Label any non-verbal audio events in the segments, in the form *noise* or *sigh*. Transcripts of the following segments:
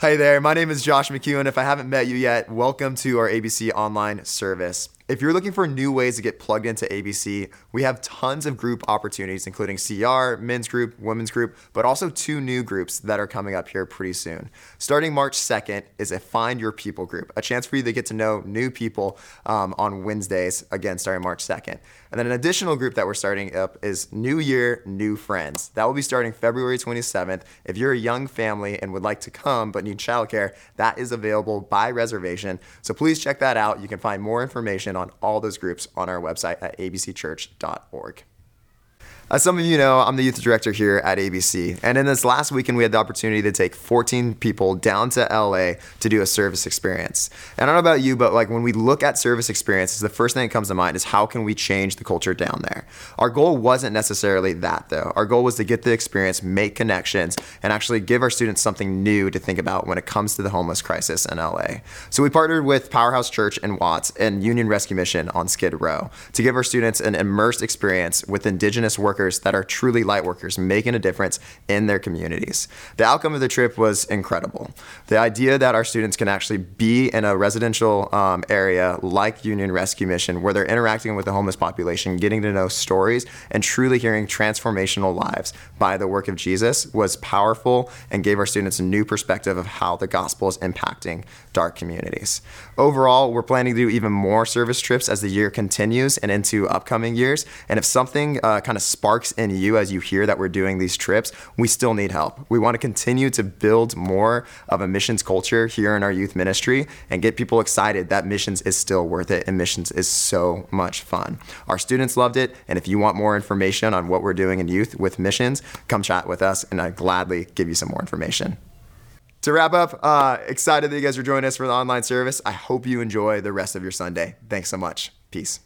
Hi there, my name is Josh McEwen. If I haven't met you yet, welcome to our ABC online service. If you're looking for new ways to get plugged into ABC, we have tons of group opportunities, including CR, men's group, women's group, but also two new groups that are coming up here pretty soon. Starting March 2nd is a Find Your People group, a chance for you to get to know new people um, on Wednesdays, again, starting March 2nd. And then an additional group that we're starting up is New Year, New Friends. That will be starting February 27th. If you're a young family and would like to come but need childcare, that is available by reservation. So please check that out. You can find more information on all those groups on our website at abcchurch.org. As some of you know, I'm the youth director here at ABC. And in this last weekend, we had the opportunity to take 14 people down to LA to do a service experience. And I don't know about you, but like when we look at service experiences, the first thing that comes to mind is how can we change the culture down there? Our goal wasn't necessarily that though. Our goal was to get the experience, make connections, and actually give our students something new to think about when it comes to the homeless crisis in LA. So we partnered with Powerhouse Church and Watts and Union Rescue Mission on Skid Row to give our students an immersed experience with indigenous workers workers that are truly light workers, making a difference in their communities. The outcome of the trip was incredible. The idea that our students can actually be in a residential um, area like Union Rescue Mission, where they're interacting with the homeless population, getting to know stories, and truly hearing transformational lives by the work of Jesus was powerful and gave our students a new perspective of how the gospel is impacting dark communities. Overall, we're planning to do even more service trips as the year continues and into upcoming years. And if something uh, kind of sparks sparks in you as you hear that we're doing these trips, we still need help. We want to continue to build more of a missions culture here in our youth ministry and get people excited that missions is still worth it and missions is so much fun. Our students loved it, and if you want more information on what we're doing in youth with missions, come chat with us and I'd gladly give you some more information. To wrap up, uh, excited that you guys are joining us for the online service. I hope you enjoy the rest of your Sunday. Thanks so much. Peace.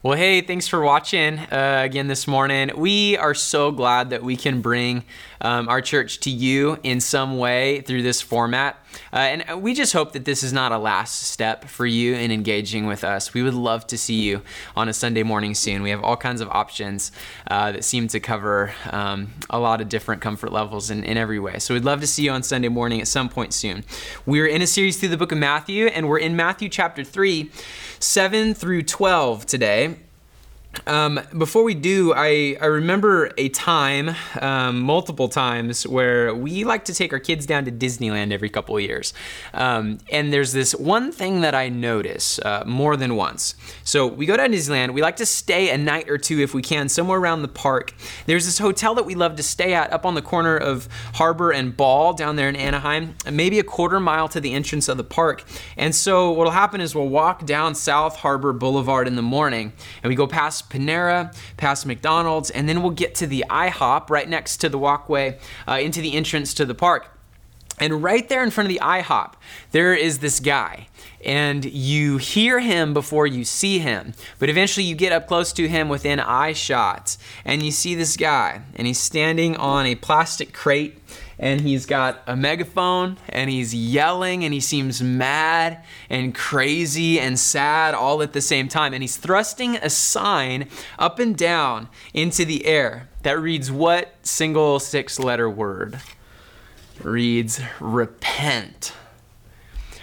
Well, hey, thanks for watching uh, again this morning. We are so glad that we can bring um, our church to you in some way through this format. Uh, and we just hope that this is not a last step for you in engaging with us. We would love to see you on a Sunday morning soon. We have all kinds of options uh, that seem to cover um, a lot of different comfort levels in, in every way. So we'd love to see you on Sunday morning at some point soon. We're in a series through the book of Matthew, and we're in Matthew chapter 3, 7 through 12 today. Um, before we do, I, I remember a time, um, multiple times, where we like to take our kids down to Disneyland every couple of years. Um, and there's this one thing that I notice uh, more than once. So we go down to Disneyland, we like to stay a night or two if we can, somewhere around the park. There's this hotel that we love to stay at up on the corner of Harbor and Ball down there in Anaheim, maybe a quarter mile to the entrance of the park. And so what'll happen is we'll walk down South Harbor Boulevard in the morning and we go past Panera, past McDonald's, and then we'll get to the IHOP right next to the walkway uh, into the entrance to the park. And right there in front of the IHOP, there is this guy. And you hear him before you see him. But eventually you get up close to him within eye shot. And you see this guy. And he's standing on a plastic crate and he's got a megaphone and he's yelling and he seems mad and crazy and sad all at the same time. And he's thrusting a sign up and down into the air that reads what single six letter word? reads repent.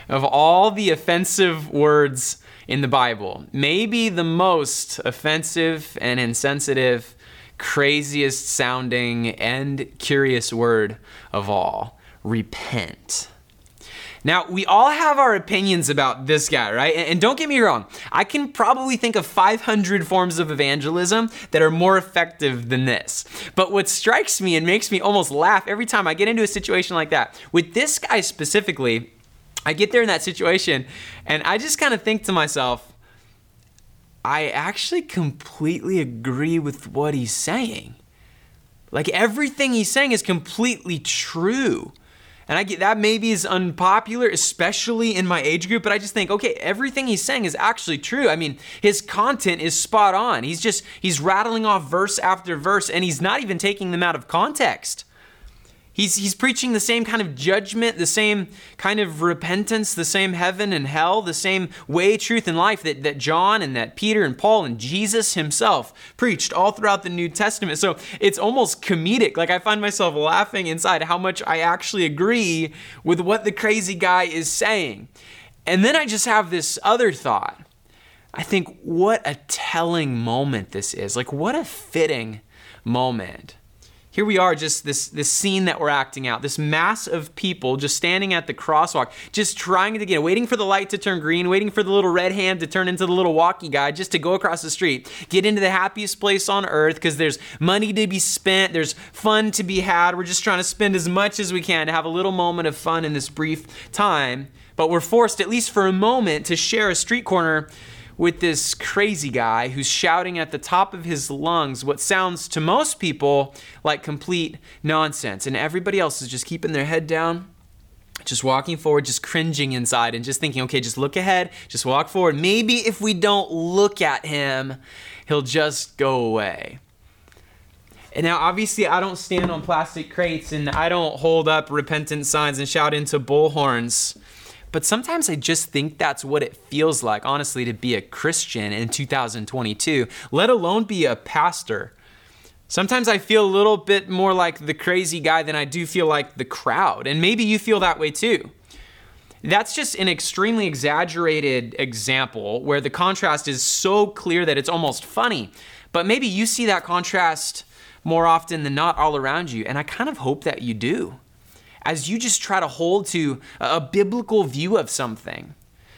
Of all the offensive words in the Bible, maybe the most offensive and insensitive craziest sounding and curious word of all repent. Now, we all have our opinions about this guy, right? And don't get me wrong, I can probably think of 500 forms of evangelism that are more effective than this. But what strikes me and makes me almost laugh every time I get into a situation like that, with this guy specifically, I get there in that situation and I just kind of think to myself, I actually completely agree with what he's saying. Like everything he's saying is completely true. And I get that maybe is unpopular, especially in my age group, but I just think, okay, everything he's saying is actually true. I mean, his content is spot on. He's just, he's rattling off verse after verse, and he's not even taking them out of context. He's, he's preaching the same kind of judgment, the same kind of repentance, the same heaven and hell, the same way, truth, and life that, that John and that Peter and Paul and Jesus himself preached all throughout the New Testament. So it's almost comedic. Like I find myself laughing inside how much I actually agree with what the crazy guy is saying. And then I just have this other thought. I think, what a telling moment this is. Like, what a fitting moment here we are just this this scene that we're acting out. This mass of people just standing at the crosswalk just trying to get waiting for the light to turn green waiting for the little red hand to turn into the little walkie guy just to go across the street get into the happiest place on earth because there's money to be spent there's fun to be had. We're just trying to spend as much as we can to have a little moment of fun in this brief time but we're forced at least for a moment to share a street corner with this crazy guy who's shouting at the top of his lungs what sounds to most people like complete nonsense. And everybody else is just keeping their head down, just walking forward, just cringing inside, and just thinking, okay, just look ahead, just walk forward. Maybe if we don't look at him, he'll just go away. And now, obviously, I don't stand on plastic crates and I don't hold up repentant signs and shout into bullhorns. But sometimes I just think that's what it feels like, honestly, to be a Christian in 2022, let alone be a pastor. Sometimes I feel a little bit more like the crazy guy than I do feel like the crowd. And maybe you feel that way too. That's just an extremely exaggerated example where the contrast is so clear that it's almost funny. But maybe you see that contrast more often than not all around you. And I kind of hope that you do as you just try to hold to a biblical view of something.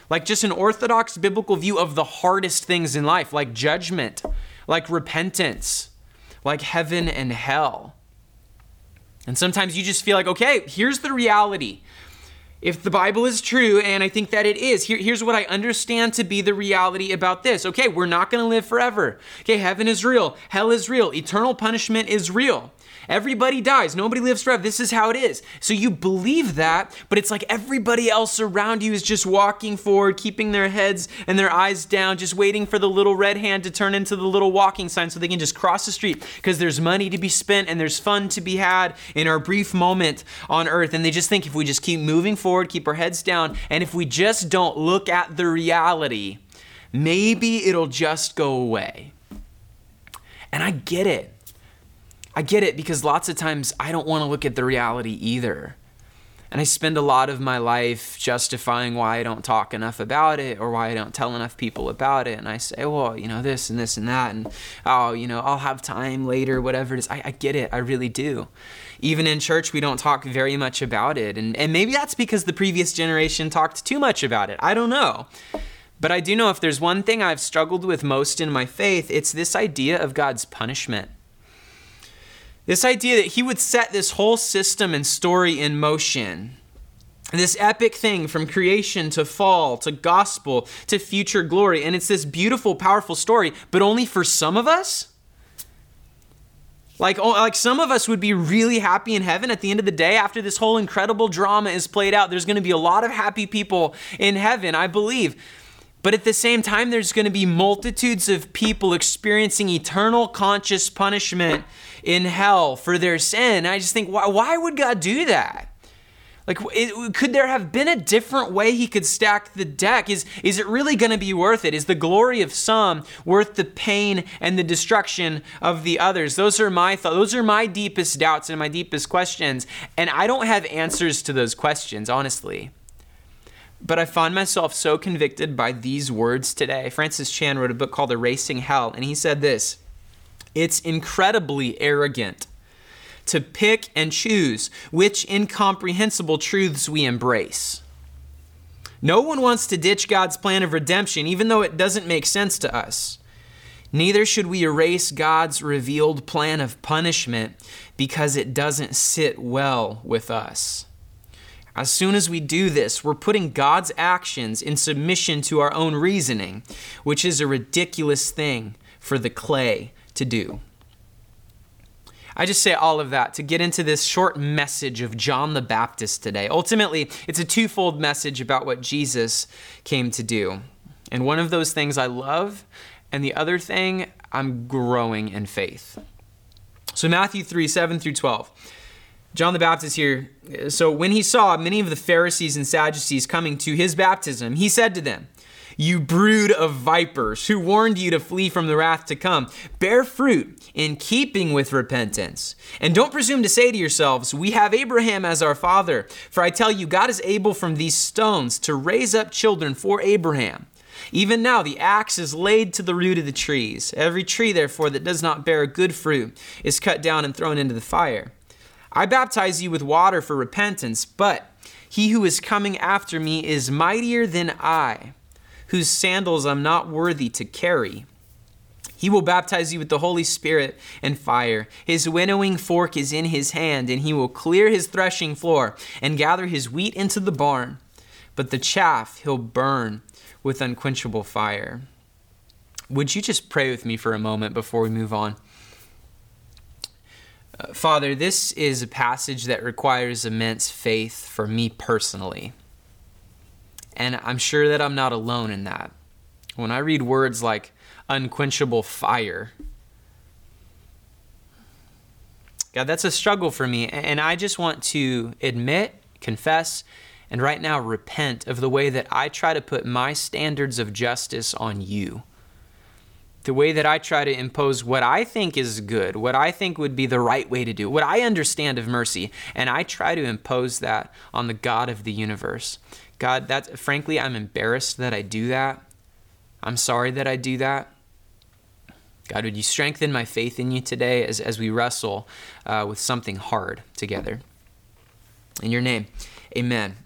Like just an orthodox biblical view of the hardest things in life, like judgment, like repentance, like heaven and hell. And sometimes you just feel like, okay, here's the reality. If the Bible is true, and I think that it is, here, here's what I understand to be the reality about this. Okay, we're not going to live forever. Okay, heaven is real, hell is real, eternal punishment is real. Everybody dies. Nobody lives forever. This is how it is. So you believe that, but it's like everybody else around you is just walking forward, keeping their heads and their eyes down, just waiting for the little red hand to turn into the little walking sign so they can just cross the street because there's money to be spent and there's fun to be had in our brief moment on earth. And they just think if we just keep moving forward, keep our heads down, and if we just don't look at the reality, maybe it'll just go away. And I get it. I get it because lots of times I don't want to look at the reality either. And I spend a lot of my life justifying why I don't talk enough about it or why I don't tell enough people about it. And I say, well, you know, this and this and that. And, oh, you know, I'll have time later, whatever it is. I, I get it. I really do. Even in church, we don't talk very much about it. And, and maybe that's because the previous generation talked too much about it. I don't know. But I do know if there's one thing I've struggled with most in my faith, it's this idea of God's punishment. This idea that he would set this whole system and story in motion. This epic thing from creation to fall to gospel to future glory. And it's this beautiful, powerful story, but only for some of us. Like, like some of us would be really happy in heaven at the end of the day after this whole incredible drama is played out. There's going to be a lot of happy people in heaven, I believe. But at the same time, there's going to be multitudes of people experiencing eternal conscious punishment in hell for their sin. I just think, why, why would God do that? Like, it, could there have been a different way he could stack the deck? Is, is it really going to be worth it? Is the glory of some worth the pain and the destruction of the others? Those are my thoughts. Those are my deepest doubts and my deepest questions. And I don't have answers to those questions, honestly. But I find myself so convicted by these words today. Francis Chan wrote a book called Erasing Hell, and he said this it's incredibly arrogant to pick and choose which incomprehensible truths we embrace. No one wants to ditch God's plan of redemption, even though it doesn't make sense to us. Neither should we erase God's revealed plan of punishment because it doesn't sit well with us. As soon as we do this, we're putting God's actions in submission to our own reasoning, which is a ridiculous thing for the clay to do. I just say all of that to get into this short message of John the Baptist today. Ultimately, it's a twofold message about what Jesus came to do. And one of those things I love, and the other thing, I'm growing in faith. So, Matthew 3 7 through 12. John the Baptist here. So when he saw many of the Pharisees and Sadducees coming to his baptism, he said to them, You brood of vipers, who warned you to flee from the wrath to come, bear fruit in keeping with repentance. And don't presume to say to yourselves, We have Abraham as our father. For I tell you, God is able from these stones to raise up children for Abraham. Even now, the axe is laid to the root of the trees. Every tree, therefore, that does not bear good fruit is cut down and thrown into the fire. I baptize you with water for repentance, but he who is coming after me is mightier than I, whose sandals I'm not worthy to carry. He will baptize you with the Holy Spirit and fire. His winnowing fork is in his hand, and he will clear his threshing floor and gather his wheat into the barn. But the chaff he'll burn with unquenchable fire. Would you just pray with me for a moment before we move on? Uh, Father, this is a passage that requires immense faith for me personally. And I'm sure that I'm not alone in that. When I read words like unquenchable fire, God, that's a struggle for me. And I just want to admit, confess, and right now repent of the way that I try to put my standards of justice on you the way that I try to impose what I think is good, what I think would be the right way to do, what I understand of mercy, and I try to impose that on the God of the universe. God, that frankly, I'm embarrassed that I do that. I'm sorry that I do that. God, would you strengthen my faith in you today as, as we wrestle uh, with something hard together? In your name, amen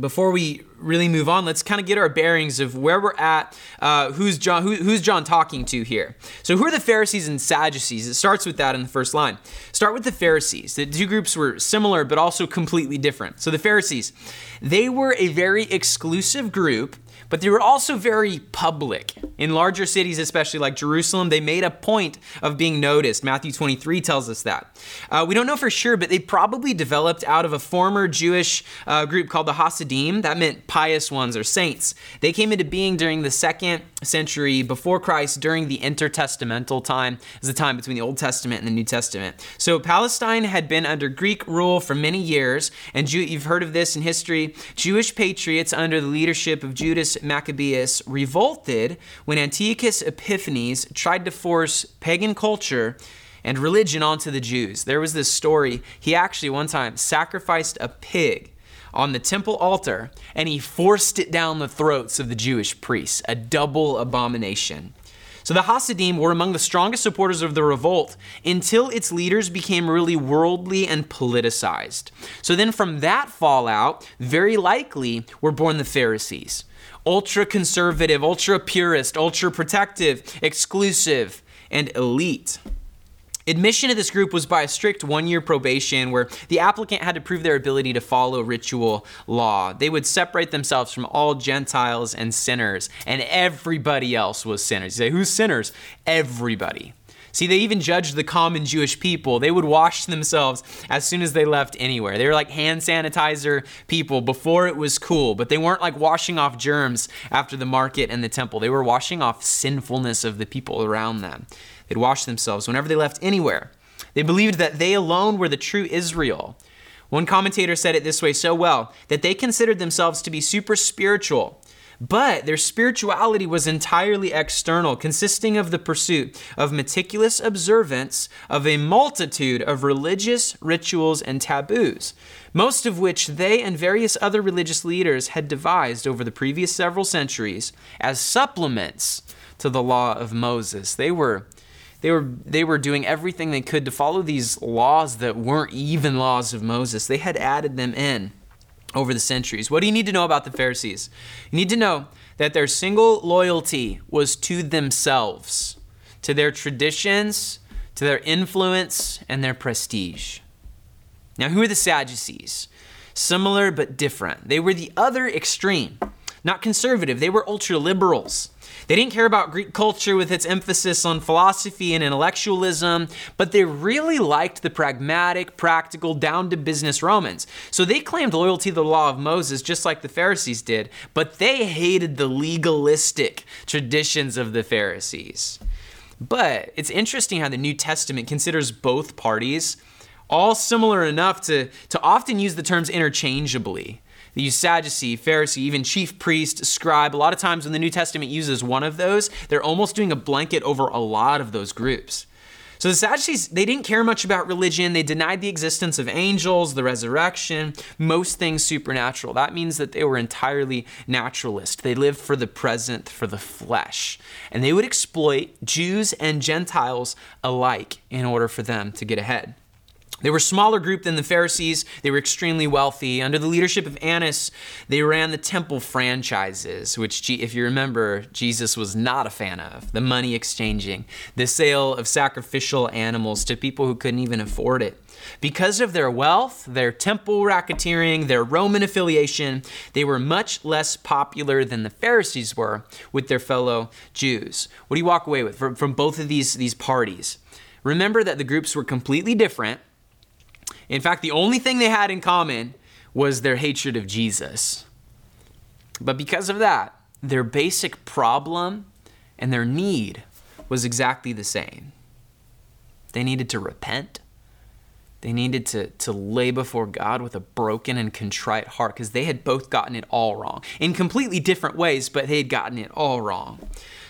before we really move on, let's kind of get our bearings of where we're at. Uh, who's John? Who, who's John talking to here? So, who are the Pharisees and Sadducees? It starts with that in the first line. Start with the Pharisees. The two groups were similar, but also completely different. So, the Pharisees, they were a very exclusive group but they were also very public. In larger cities, especially like Jerusalem, they made a point of being noticed. Matthew 23 tells us that. Uh, we don't know for sure, but they probably developed out of a former Jewish uh, group called the Hasidim. That meant pious ones or saints. They came into being during the second century before Christ during the intertestamental time, is the time between the Old Testament and the New Testament. So Palestine had been under Greek rule for many years, and Jew, you've heard of this in history. Jewish patriots under the leadership of Judas Maccabeus revolted when Antiochus Epiphanes tried to force pagan culture and religion onto the Jews. There was this story. He actually, one time, sacrificed a pig on the temple altar and he forced it down the throats of the Jewish priests, a double abomination. So the Hasidim were among the strongest supporters of the revolt until its leaders became really worldly and politicized. So then from that fallout, very likely were born the Pharisees ultra conservative, ultra purist, ultra protective, exclusive, and elite. Admission to this group was by a strict one year probation where the applicant had to prove their ability to follow ritual law. They would separate themselves from all Gentiles and sinners, and everybody else was sinners. You say, who's sinners? Everybody. See, they even judged the common Jewish people. They would wash themselves as soon as they left anywhere. They were like hand sanitizer people before it was cool, but they weren't like washing off germs after the market and the temple. They were washing off sinfulness of the people around them. They'd wash themselves whenever they left anywhere. They believed that they alone were the true Israel. One commentator said it this way so well that they considered themselves to be super spiritual but their spirituality was entirely external, consisting of the pursuit of meticulous observance of a multitude of religious rituals and taboos, most of which they and various other religious leaders had devised over the previous several centuries as supplements to the law of Moses. They were they were they were doing everything they could to follow these laws that weren't even laws of Moses. They had added them in over the centuries. What do you need to know about the Pharisees? You need to know that their single loyalty was to themselves, to their traditions, to their influence, and their prestige. Now, who are the Sadducees? Similar but different. They were the other extreme, not conservative, they were ultra liberals. They didn't care about Greek culture with its emphasis on philosophy and intellectualism, but they really liked the pragmatic, practical, down to business Romans. So they claimed loyalty to the law of Moses just like the Pharisees did, but they hated the legalistic traditions of the Pharisees. But it's interesting how the New Testament considers both parties all similar enough to, to often use the terms interchangeably. Use Sadducee, Pharisee, even chief priest, scribe. A lot of times when the New Testament uses one of those, they're almost doing a blanket over a lot of those groups. So the Sadducees, they didn't care much about religion. They denied the existence of angels, the resurrection, most things supernatural. That means that they were entirely naturalist. They lived for the present, for the flesh. And they would exploit Jews and Gentiles alike in order for them to get ahead. They were a smaller group than the Pharisees. They were extremely wealthy. Under the leadership of Annas, they ran the temple franchises, which, if you remember, Jesus was not a fan of. The money exchanging, the sale of sacrificial animals to people who couldn't even afford it. Because of their wealth, their temple racketeering, their Roman affiliation, they were much less popular than the Pharisees were with their fellow Jews. What do you walk away with from, from both of these, these parties? Remember that the groups were completely different in fact, the only thing they had in common was their hatred of Jesus. But because of that, their basic problem and their need was exactly the same. They needed to repent. They needed to, to lay before God with a broken and contrite heart because they had both gotten it all wrong in completely different ways, but they had gotten it all wrong.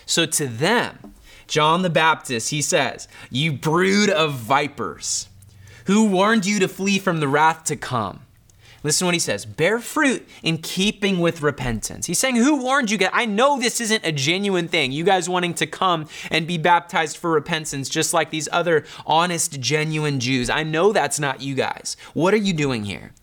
So to them, John the Baptist, he says, You brood of vipers. Who warned you to flee from the wrath to come? Listen to what he says bear fruit in keeping with repentance. He's saying, Who warned you guys? I know this isn't a genuine thing. You guys wanting to come and be baptized for repentance, just like these other honest, genuine Jews. I know that's not you guys. What are you doing here?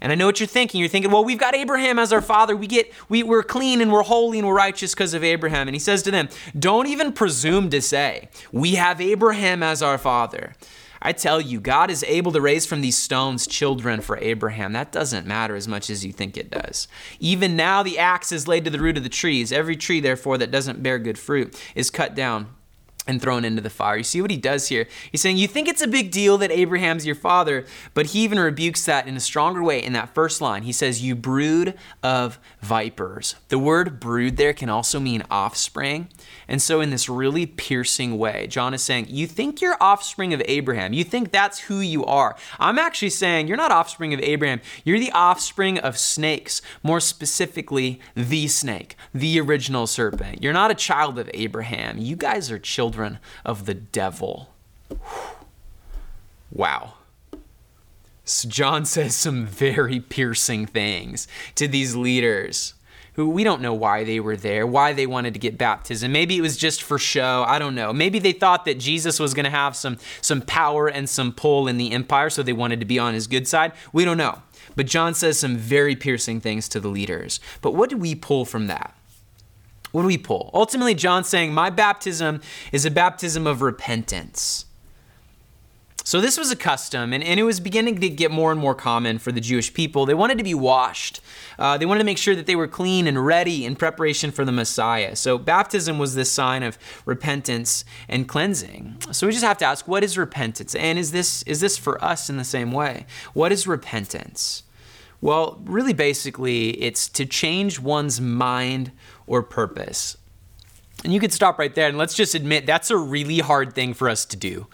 And I know what you're thinking. You're thinking, well, we've got Abraham as our father. We get we, we're clean and we're holy and we're righteous because of Abraham. And he says to them, Don't even presume to say, We have Abraham as our father. I tell you, God is able to raise from these stones children for Abraham. That doesn't matter as much as you think it does. Even now, the axe is laid to the root of the trees. Every tree, therefore, that doesn't bear good fruit is cut down and thrown into the fire. You see what he does here? He's saying, You think it's a big deal that Abraham's your father, but he even rebukes that in a stronger way in that first line. He says, You brood of vipers. The word brood there can also mean offspring. And so, in this really piercing way, John is saying, You think you're offspring of Abraham. You think that's who you are. I'm actually saying, You're not offspring of Abraham. You're the offspring of snakes, more specifically, the snake, the original serpent. You're not a child of Abraham. You guys are children of the devil. Wow. So John says some very piercing things to these leaders who we don't know why they were there, why they wanted to get baptism. Maybe it was just for show. I don't know. Maybe they thought that Jesus was going to have some some power and some pull in the empire, so they wanted to be on his good side. We don't know. But John says some very piercing things to the leaders. But what do we pull from that? What do we pull? Ultimately, John's saying, My baptism is a baptism of repentance. So, this was a custom, and, and it was beginning to get more and more common for the Jewish people. They wanted to be washed, uh, they wanted to make sure that they were clean and ready in preparation for the Messiah. So, baptism was this sign of repentance and cleansing. So, we just have to ask, what is repentance? And is this, is this for us in the same way? What is repentance? Well, really, basically, it's to change one's mind or purpose. And you could stop right there and let's just admit that's a really hard thing for us to do.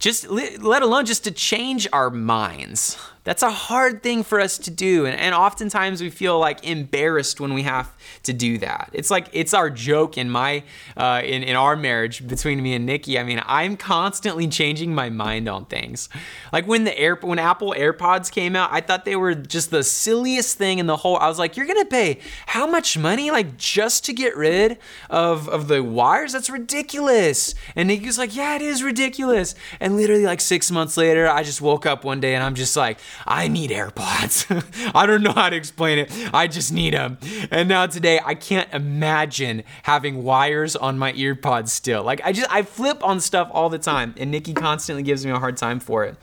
Just let alone just to change our minds. That's a hard thing for us to do. And, and oftentimes we feel like embarrassed when we have to do that. It's like it's our joke in my uh, in in our marriage between me and Nikki. I mean, I'm constantly changing my mind on things. Like when the air when Apple AirPods came out, I thought they were just the silliest thing in the whole. I was like, you're gonna pay how much money like just to get rid of of the wires? That's ridiculous. And Nikki was like, yeah, it is ridiculous. And literally like six months later, I just woke up one day and I'm just like, I need AirPods. *laughs* I don't know how to explain it. I just need them. And now today I can't imagine having wires on my earpods still. Like I just I flip on stuff all the time, and Nikki constantly gives me a hard time for it.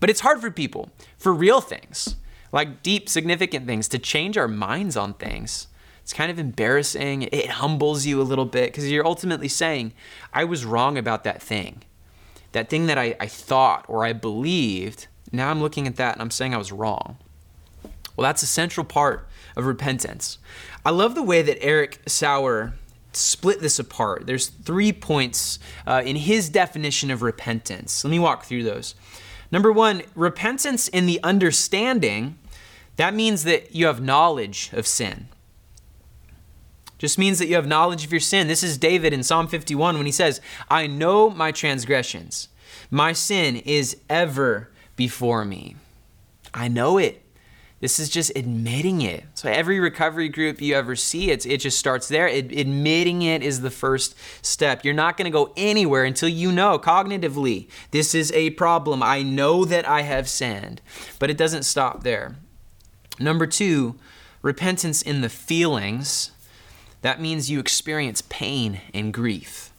But it's hard for people, for real things, like deep, significant things, to change our minds on things. It's kind of embarrassing. It humbles you a little bit because you're ultimately saying, I was wrong about that thing. That thing that I, I thought or I believed, now I'm looking at that and I'm saying I was wrong. Well, that's a central part of repentance. I love the way that Eric Sauer split this apart. There's three points uh, in his definition of repentance. Let me walk through those. Number one, repentance in the understanding, that means that you have knowledge of sin. Just means that you have knowledge of your sin. This is David in Psalm 51 when he says, I know my transgressions. My sin is ever before me. I know it. This is just admitting it. So every recovery group you ever see, it's, it just starts there. It, admitting it is the first step. You're not going to go anywhere until you know cognitively this is a problem. I know that I have sinned, but it doesn't stop there. Number two, repentance in the feelings. That means you experience pain and grief.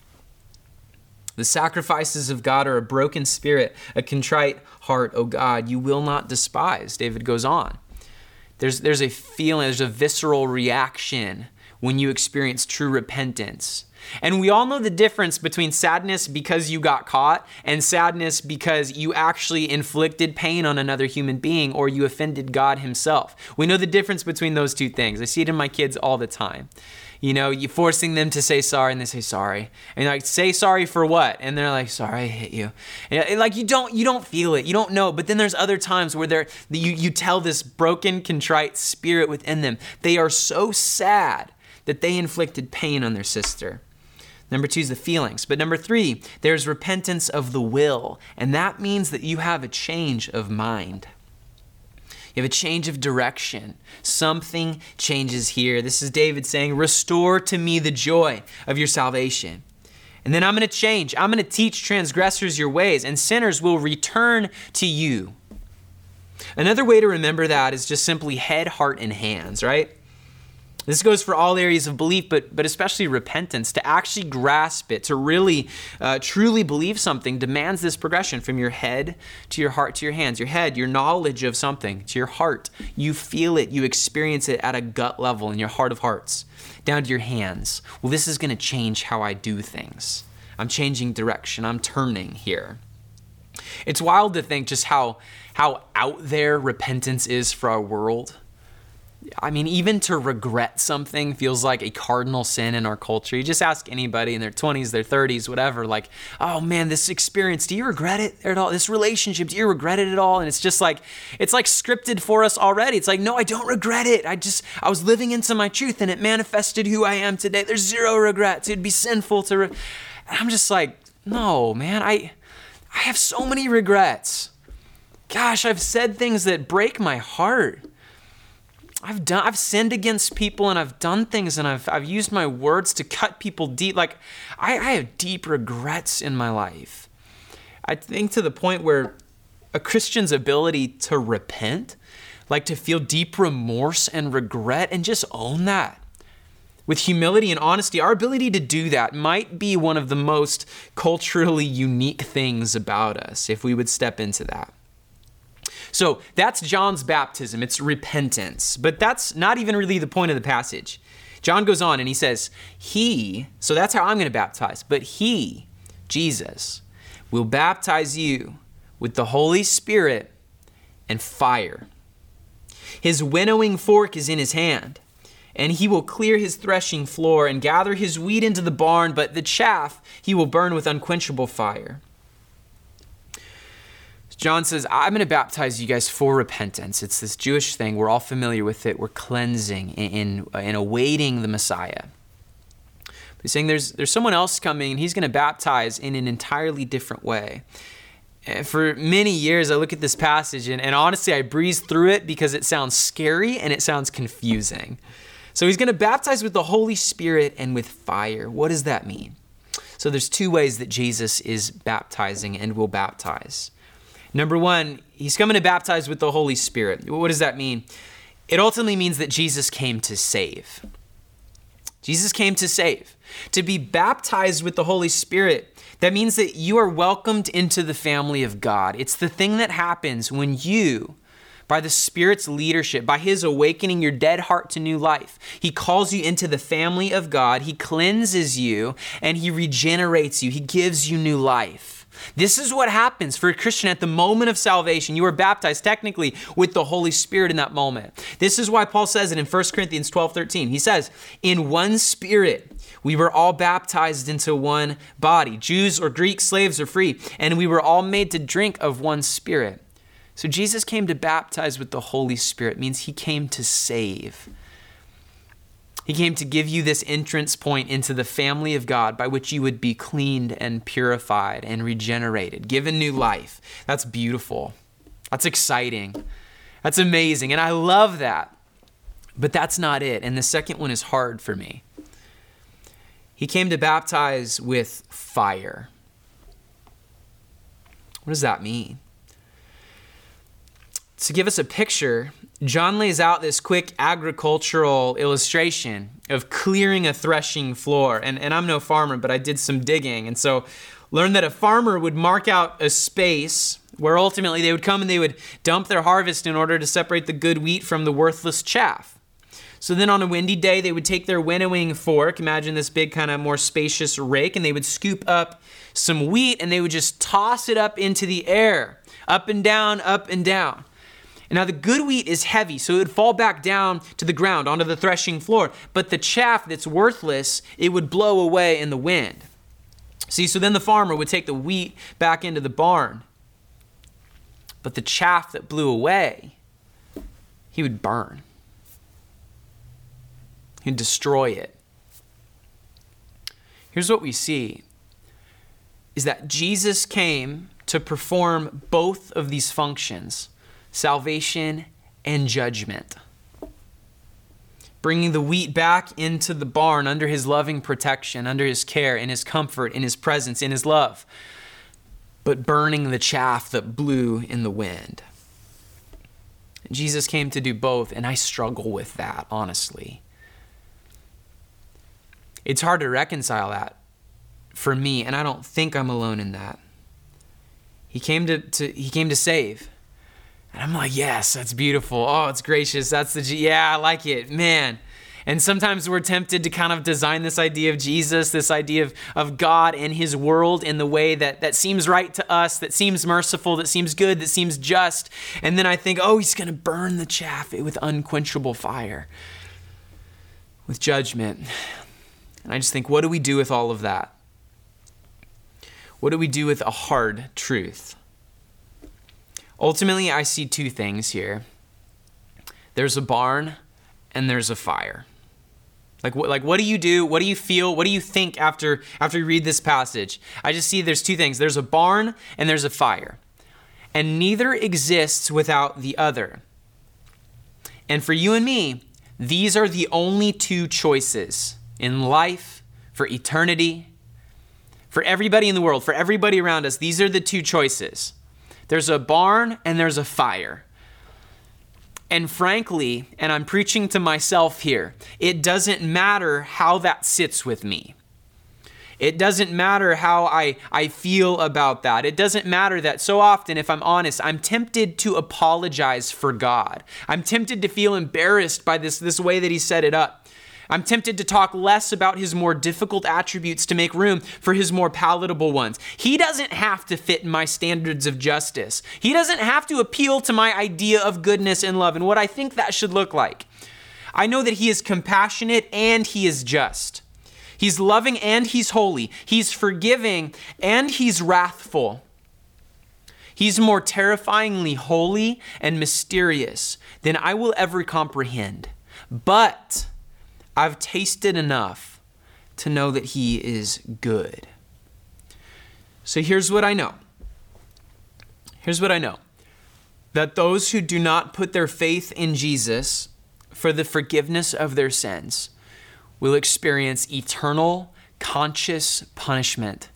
The sacrifices of God are a broken spirit, a contrite heart, O God, you will not despise. David goes on. There's, there's a feeling, there's a visceral reaction when you experience true repentance. And we all know the difference between sadness because you got caught and sadness because you actually inflicted pain on another human being or you offended God Himself. We know the difference between those two things. I see it in my kids all the time you know, you forcing them to say sorry and they say sorry. And like, say sorry for what? And they're like, sorry, I hit you. And like you don't you don't feel it. You don't know. But then there's other times where they're you, you tell this broken, contrite spirit within them. They are so sad that they inflicted pain on their sister. Number two is the feelings. But number three, there's repentance of the will. And that means that you have a change of mind. You have a change of direction. Something changes here. This is David saying, Restore to me the joy of your salvation. And then I'm going to change. I'm going to teach transgressors your ways, and sinners will return to you. Another way to remember that is just simply head, heart, and hands, right? This goes for all areas of belief, but, but especially repentance. To actually grasp it, to really, uh, truly believe something, demands this progression from your head to your heart to your hands. Your head, your knowledge of something, to your heart. You feel it, you experience it at a gut level in your heart of hearts, down to your hands. Well, this is going to change how I do things. I'm changing direction, I'm turning here. It's wild to think just how, how out there repentance is for our world I mean, even to regret something feels like a cardinal sin in our culture. You just ask anybody in their 20s, their 30s, whatever, like, oh man, this experience, do you regret it at all? This relationship, do you regret it at all? And it's just like, it's like scripted for us already. It's like, no, I don't regret it. I just, I was living into my truth and it manifested who I am today. There's zero regrets. It'd be sinful to, re-. I'm just like, no, man, I, I have so many regrets. Gosh, I've said things that break my heart. I've done I've sinned against people and I've done things and I've I've used my words to cut people deep. Like I, I have deep regrets in my life. I think to the point where a Christian's ability to repent, like to feel deep remorse and regret and just own that. With humility and honesty, our ability to do that might be one of the most culturally unique things about us if we would step into that. So that's John's baptism. It's repentance. But that's not even really the point of the passage. John goes on and he says, He, so that's how I'm going to baptize, but He, Jesus, will baptize you with the Holy Spirit and fire. His winnowing fork is in his hand, and he will clear his threshing floor and gather his wheat into the barn, but the chaff he will burn with unquenchable fire. John says, I'm going to baptize you guys for repentance. It's this Jewish thing. We're all familiar with it. We're cleansing in, in, in awaiting the Messiah. But he's saying there's, there's someone else coming, and he's going to baptize in an entirely different way. And for many years, I look at this passage, and, and honestly, I breeze through it because it sounds scary and it sounds confusing. So he's going to baptize with the Holy Spirit and with fire. What does that mean? So there's two ways that Jesus is baptizing and will baptize. Number one, he's coming to baptize with the Holy Spirit. What does that mean? It ultimately means that Jesus came to save. Jesus came to save. To be baptized with the Holy Spirit, that means that you are welcomed into the family of God. It's the thing that happens when you, by the Spirit's leadership, by His awakening your dead heart to new life, He calls you into the family of God. He cleanses you and He regenerates you. He gives you new life. This is what happens for a Christian at the moment of salvation. You are baptized technically with the Holy Spirit in that moment. This is why Paul says it in 1 Corinthians 12 13. He says, In one spirit We were all baptized into one body, Jews or Greeks, slaves or free, and we were all made to drink of one spirit. So Jesus came to baptize with the Holy Spirit, means he came to save. He came to give you this entrance point into the family of God by which you would be cleaned and purified and regenerated, given new life. That's beautiful. That's exciting. That's amazing. And I love that. But that's not it. And the second one is hard for me. He came to baptize with fire. What does that mean? To give us a picture, John lays out this quick agricultural illustration of clearing a threshing floor. And, and I'm no farmer, but I did some digging. And so learned that a farmer would mark out a space where ultimately they would come and they would dump their harvest in order to separate the good wheat from the worthless chaff. So then on a windy day, they would take their winnowing fork, imagine this big kind of more spacious rake, and they would scoop up some wheat and they would just toss it up into the air, up and down, up and down. Now the good wheat is heavy, so it would fall back down to the ground onto the threshing floor. But the chaff that's worthless, it would blow away in the wind. See, so then the farmer would take the wheat back into the barn. But the chaff that blew away, he would burn. He'd destroy it. Here's what we see is that Jesus came to perform both of these functions salvation and judgment. Bringing the wheat back into the barn under his loving protection, under his care, in his comfort, in his presence, in his love, but burning the chaff that blew in the wind. Jesus came to do both, and I struggle with that, honestly. It's hard to reconcile that for me, and I don't think I'm alone in that. He came to, to he came to save. And I'm like, yes, that's beautiful. Oh, it's gracious. That's the G- yeah, I like it, man. And sometimes we're tempted to kind of design this idea of Jesus, this idea of, of God and his world in the way that, that seems right to us, that seems merciful, that seems good, that seems just. And then I think, oh, he's going to burn the chaff with unquenchable fire, with judgment. And I just think, what do we do with all of that? What do we do with a hard truth? Ultimately, I see two things here there's a barn and there's a fire. Like what, like what do you do? What do you feel? What do you think after after you read this passage? I just see there's two things. There's a barn and there's a fire. And neither exists without the other. And for you and me, these are the only two choices in life, for eternity, for everybody in the world, for everybody around us. These are the two choices. There's a barn and there's a fire. And frankly, and I'm preaching to myself here, it doesn't matter how that sits with me. It doesn't matter how I, I feel about that. It doesn't matter that so often, if I'm honest, I'm tempted to apologize for God. I'm tempted to feel embarrassed by this, this way that He set it up. I'm tempted to talk less about his more difficult attributes to make room for his more palatable ones. He doesn't have to fit my standards of justice. He doesn't have to appeal to my idea of goodness and love and what I think that should look like. I know that he is compassionate and he is just. He's loving and he's holy. He's forgiving and he's wrathful. He's more terrifyingly holy and mysterious than I will ever comprehend. But I've tasted enough to know that He is good. So here's what I know. Here's what I know that those who do not put their faith in Jesus for the forgiveness of their sins will experience eternal, conscious punishment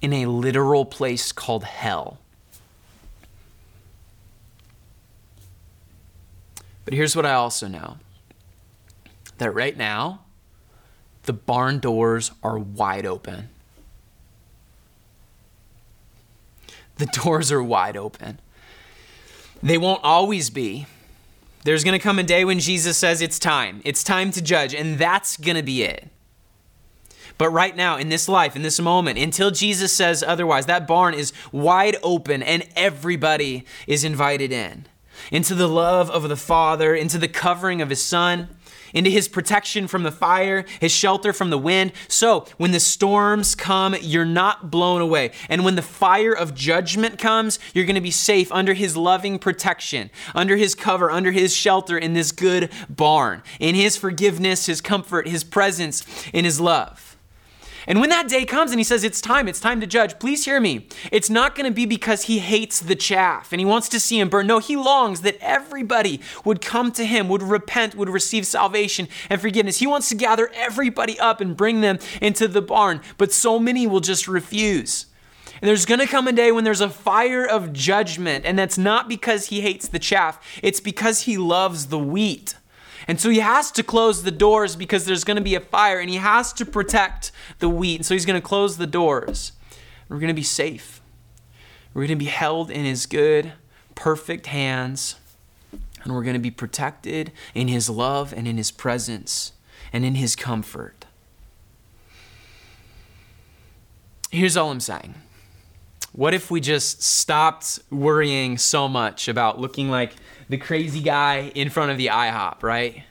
in a literal place called hell. But here's what I also know that right now, the barn doors are wide open. The doors are wide open. They won't always be. There's going to come a day when Jesus says it's time. It's time to judge, and that's going to be it. But right now, in this life, in this moment, until Jesus says otherwise, that barn is wide open and everybody is invited in into the love of the Father, into the covering of His Son, into his protection from the fire, his shelter from the wind. So when the storms come, you're not blown away. And when the fire of judgment comes, you're going to be safe under his loving protection, under his cover, under his shelter in this good barn, in his forgiveness, his comfort, his presence, in his love. And when that day comes and he says, It's time, it's time to judge, please hear me. It's not going to be because he hates the chaff and he wants to see him burn. No, he longs that everybody would come to him, would repent, would receive salvation and forgiveness. He wants to gather everybody up and bring them into the barn, but so many will just refuse. And there's going to come a day when there's a fire of judgment, and that's not because he hates the chaff, it's because he loves the wheat. And so he has to close the doors because there's going to be a fire and he has to protect the wheat. And so he's going to close the doors. We're going to be safe. We're going to be held in his good, perfect hands. And we're going to be protected in his love and in his presence and in his comfort. Here's all I'm saying. What if we just stopped worrying so much about looking like the crazy guy in front of the IHOP, right?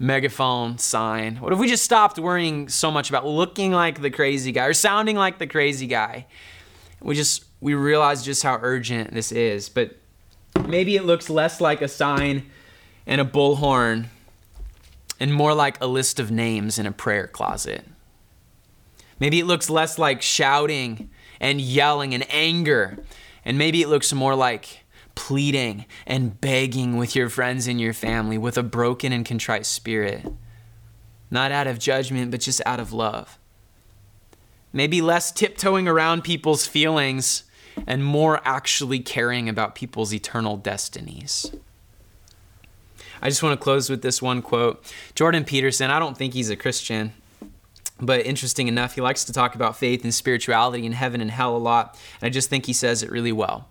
Megaphone, sign. What if we just stopped worrying so much about looking like the crazy guy or sounding like the crazy guy? We just we realize just how urgent this is, but maybe it looks less like a sign and a bullhorn and more like a list of names in a prayer closet. Maybe it looks less like shouting and yelling and anger, and maybe it looks more like pleading and begging with your friends and your family with a broken and contrite spirit. Not out of judgment, but just out of love. Maybe less tiptoeing around people's feelings and more actually caring about people's eternal destinies. I just want to close with this one quote. Jordan Peterson, I don't think he's a Christian, but interesting enough, he likes to talk about faith and spirituality and heaven and hell a lot. And I just think he says it really well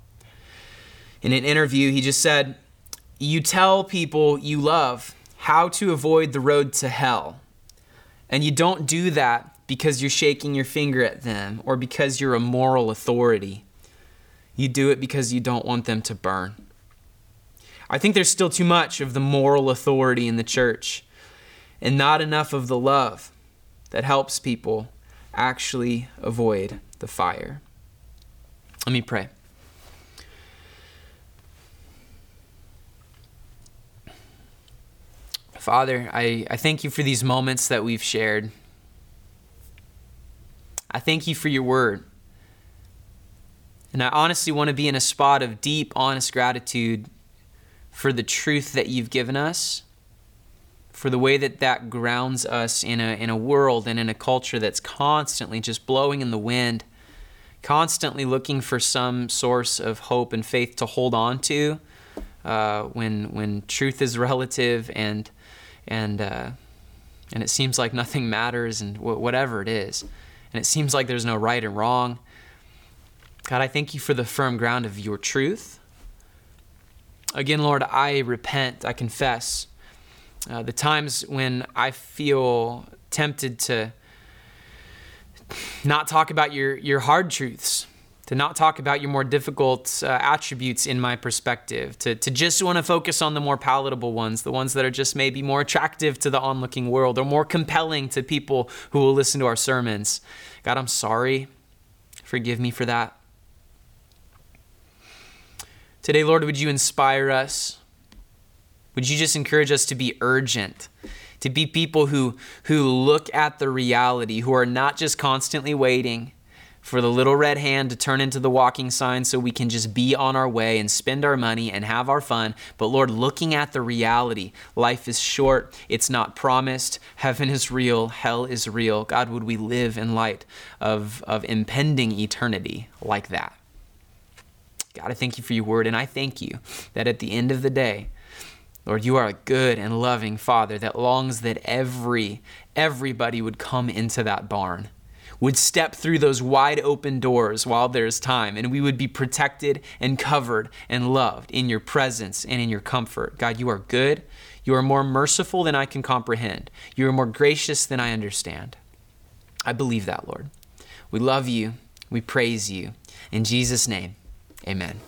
in an interview, he just said, You tell people you love how to avoid the road to hell. And you don't do that because you're shaking your finger at them or because you're a moral authority. You do it because you don't want them to burn. I think there's still too much of the moral authority in the church and not enough of the love that helps people actually avoid the fire. Let me pray. Father, I, I thank you for these moments that we've shared. I thank you for your word. And I honestly want to be in a spot of deep, honest gratitude for the truth that you've given us, for the way that that grounds us in a, in a world and in a culture that's constantly just blowing in the wind, constantly looking for some source of hope and faith to hold on to uh, when, when truth is *laughs* relative and and uh, and it seems like nothing matters and w- whatever it is, and it seems like there's no right and wrong. God, I thank you for the firm ground of your truth. Again, Lord, I repent, I confess. Uh, the times when I feel tempted to not talk about your, your hard truths, to not talk about your more difficult uh, attributes in my perspective, to, to just want to focus on the more palatable ones, the ones that are just maybe more attractive to the onlooking world or more compelling to people who will listen to our sermons. God, I'm sorry. Forgive me for that. Today, Lord, would you inspire us? Would you just encourage us to be urgent? To be people who, who look at the reality, who are not just constantly waiting, for the little red hand to turn into the walking sign so we can just be on our way and spend our money and have our fun. But Lord, looking at the reality, life is short, it's not promised, heaven is real, hell is real. God, would we live in light of, of impending eternity like that? God, I thank you for your word, and I thank you that at the end of the day, Lord, you are a good and loving Father that longs that every, everybody would come into that barn would step through those wide open doors while there's time, and we would be protected and covered and loved in your presence and in your comfort. God, you are good. You are more merciful than I can comprehend. You are more gracious than I understand. I believe that, Lord. We love you. We praise you. In Jesus' name, amen.